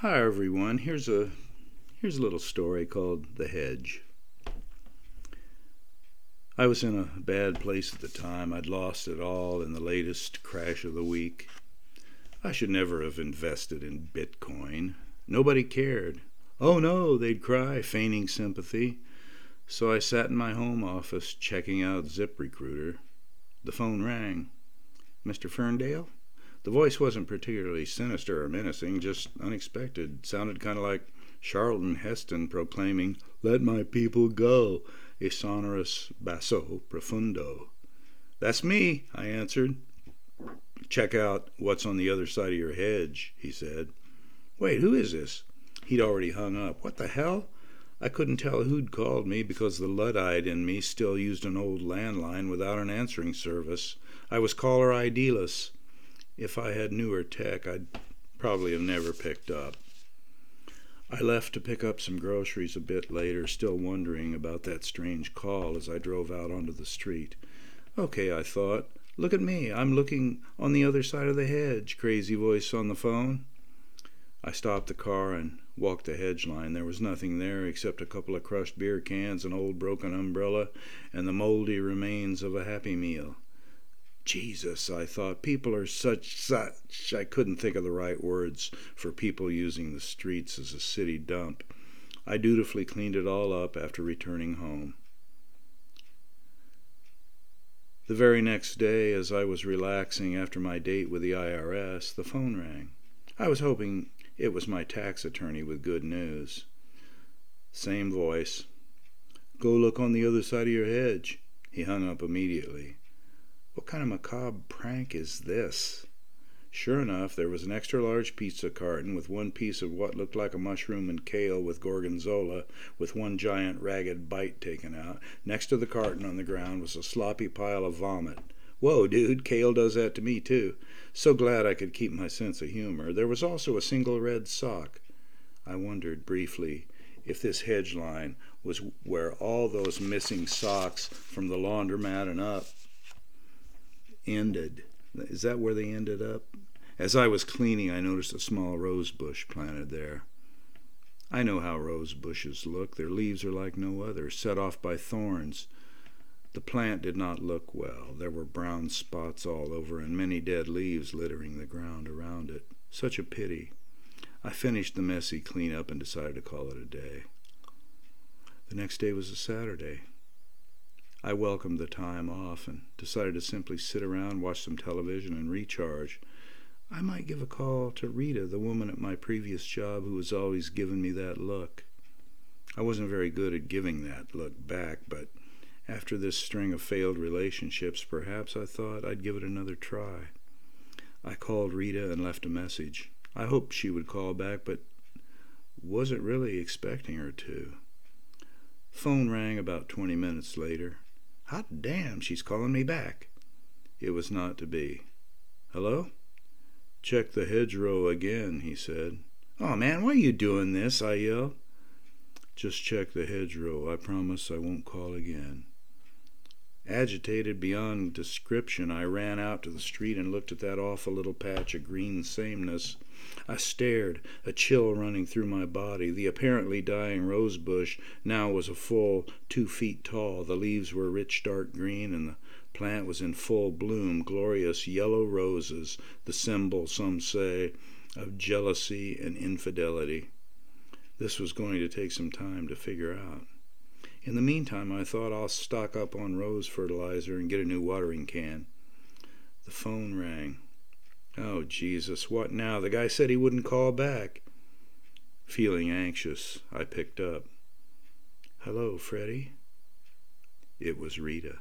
Hi everyone. Here's a here's a little story called The Hedge. I was in a bad place at the time. I'd lost it all in the latest crash of the week. I should never have invested in Bitcoin. Nobody cared. Oh no, they'd cry, feigning sympathy. So I sat in my home office checking out ZipRecruiter. The phone rang. Mr. Ferndale? The voice wasn't particularly sinister or menacing, just unexpected. Sounded kind of like Charlton Heston proclaiming, Let my people go, a sonorous basso profundo. That's me, I answered. Check out what's on the other side of your hedge, he said. Wait, who is this? He'd already hung up. What the hell? I couldn't tell who'd called me because the Luddite in me still used an old landline without an answering service. I was caller ID-less. If I had newer tech, I'd probably have never picked up. I left to pick up some groceries a bit later, still wondering about that strange call as I drove out onto the street. Okay, I thought. Look at me. I'm looking on the other side of the hedge. Crazy voice on the phone. I stopped the car and walked the hedge line. There was nothing there except a couple of crushed beer cans, an old broken umbrella, and the moldy remains of a Happy Meal. Jesus, I thought, people are such, such. I couldn't think of the right words for people using the streets as a city dump. I dutifully cleaned it all up after returning home. The very next day, as I was relaxing after my date with the IRS, the phone rang. I was hoping it was my tax attorney with good news. Same voice. Go look on the other side of your hedge. He hung up immediately. What kind of macabre prank is this? Sure enough, there was an extra large pizza carton with one piece of what looked like a mushroom and kale with gorgonzola, with one giant ragged bite taken out. Next to the carton on the ground was a sloppy pile of vomit. Whoa, dude, kale does that to me too. So glad I could keep my sense of humor. There was also a single red sock. I wondered briefly if this hedge line was where all those missing socks from the laundromat and up ended. Is that where they ended up? As I was cleaning, I noticed a small rose bush planted there. I know how rose bushes look. Their leaves are like no other, set off by thorns. The plant did not look well. There were brown spots all over and many dead leaves littering the ground around it. Such a pity. I finished the messy clean-up and decided to call it a day. The next day was a Saturday. I welcomed the time off and decided to simply sit around, watch some television, and recharge. I might give a call to Rita, the woman at my previous job who was always giving me that look. I wasn't very good at giving that look back, but after this string of failed relationships, perhaps I thought I'd give it another try. I called Rita and left a message. I hoped she would call back, but wasn't really expecting her to. Phone rang about twenty minutes later. Hot damn, she's calling me back. It was not to be. Hello? Check the hedgerow again, he said. Oh, man, why are you doing this? I yelled. Just check the hedgerow. I promise I won't call again. Agitated beyond description, I ran out to the street and looked at that awful little patch of green sameness. I stared, a chill running through my body. The apparently dying rose bush now was a full two feet tall. The leaves were rich dark green, and the plant was in full bloom, glorious yellow roses, the symbol, some say, of jealousy and infidelity. This was going to take some time to figure out. In the meantime, I thought I'll stock up on rose fertilizer and get a new watering can. The phone rang. Oh, Jesus, what now? The guy said he wouldn't call back. Feeling anxious, I picked up. Hello, Freddie. It was Rita.